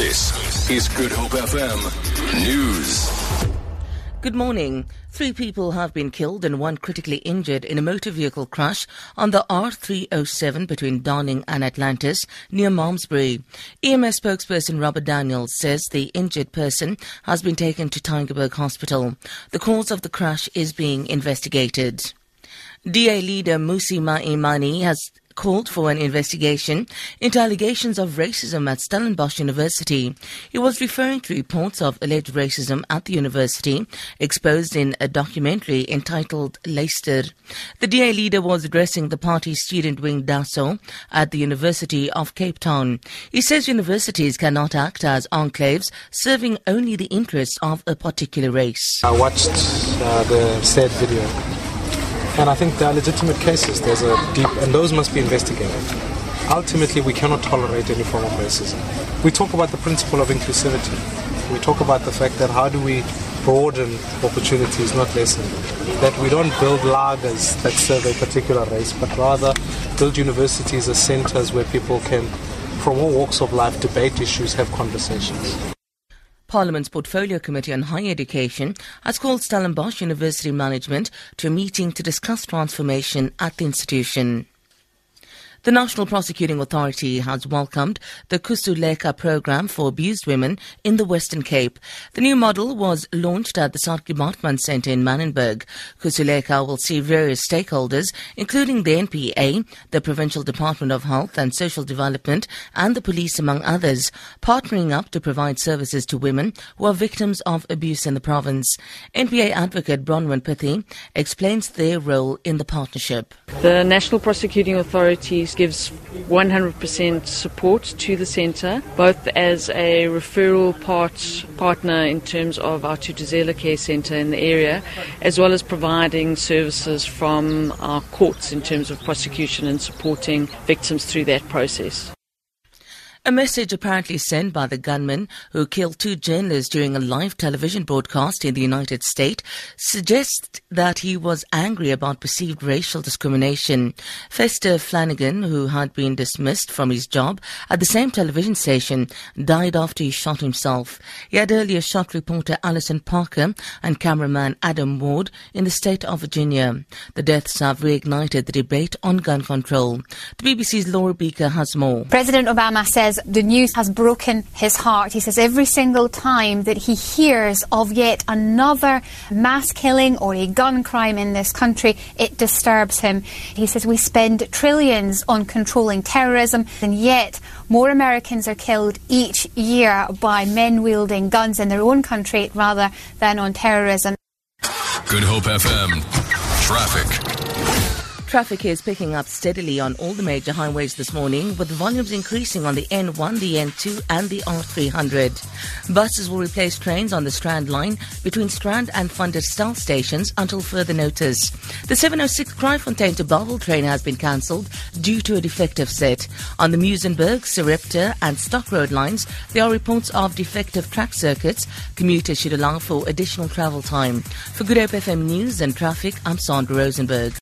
This is Good Hope FM News. Good morning. Three people have been killed and one critically injured in a motor vehicle crash on the R307 between Darling and Atlantis near Malmesbury. EMS spokesperson Robert Daniels says the injured person has been taken to Tygerberg Hospital. The cause of the crash is being investigated. DA leader Mmusi Maimane has called for an investigation into allegations of racism at Stellenbosch University. He was referring to reports of alleged racism at the university exposed in a documentary entitled Luister. The DA leader was addressing the party's student wing DASO at the University of Cape Town. He says universities cannot act as enclaves serving only the interests of a particular race. I watched uh, the said video and I think there are legitimate cases. There's a deep, and those must be investigated. Ultimately, we cannot tolerate any form of racism. We talk about the principle of inclusivity. We talk about the fact that how do we broaden opportunities, not lessen. That we don't build laagers that serve a particular race, but rather build universities as centers where people can, from all walks of life, debate issues, have conversations. Parliament's Portfolio Committee on Higher Education has called Stellenbosch University management to a meeting to discuss transformation at the institution. The National Prosecuting Authority has welcomed the Kusuleka program for abused women in the Western Cape. The new model was launched at the Saartjie Baartman Centre in Manenberg. Kusuleka will see various stakeholders, including the NPA, the Provincial Department of Health and Social Development, and the police, among others, partnering up to provide services to women who are victims of abuse in the province. NPA advocate Bronwyn Pithi explains their role in the partnership. The National Prosecuting Authority gives 100% support to the centre, both as a referral part, partner in terms of our Thuthuzela Care Centre in the area, as well as providing services from our courts in terms of prosecution and supporting victims through that process. A message apparently sent by the gunman who killed two journalists during a live television broadcast in the United States suggests that he was angry about perceived racial discrimination. Vester Flanagan, who had been dismissed from his job at the same television station, died after he shot himself. He had earlier shot reporter Alison Parker and cameraman Adam Ward in the state of Virginia. The deaths have reignited the debate on gun control. The BBC's Laura Bicker has more. President Obama says says the news has broken his heart. He says every single time that he hears of yet another mass killing or a gun crime in this country, it disturbs him. He says we spend trillions on controlling terrorism, and yet more Americans are killed each year by men wielding guns in their own country rather than on terrorism. Good Hope FM. Traffic. Traffic is picking up steadily on all the major highways this morning, with volumes increasing on the N1, the N2, and the R300. Buses will replace trains on the Strand line between Strand and der stations until further notice. The 706 Kraaifontein to Bellville train has been cancelled due to a defective set. On the Muizenberg, Sarepta, and Stock Road lines, there are reports of defective track circuits. Commuters should allow for additional travel time. For Good Hope FM News and Traffic, I'm Sandra Rosenberg.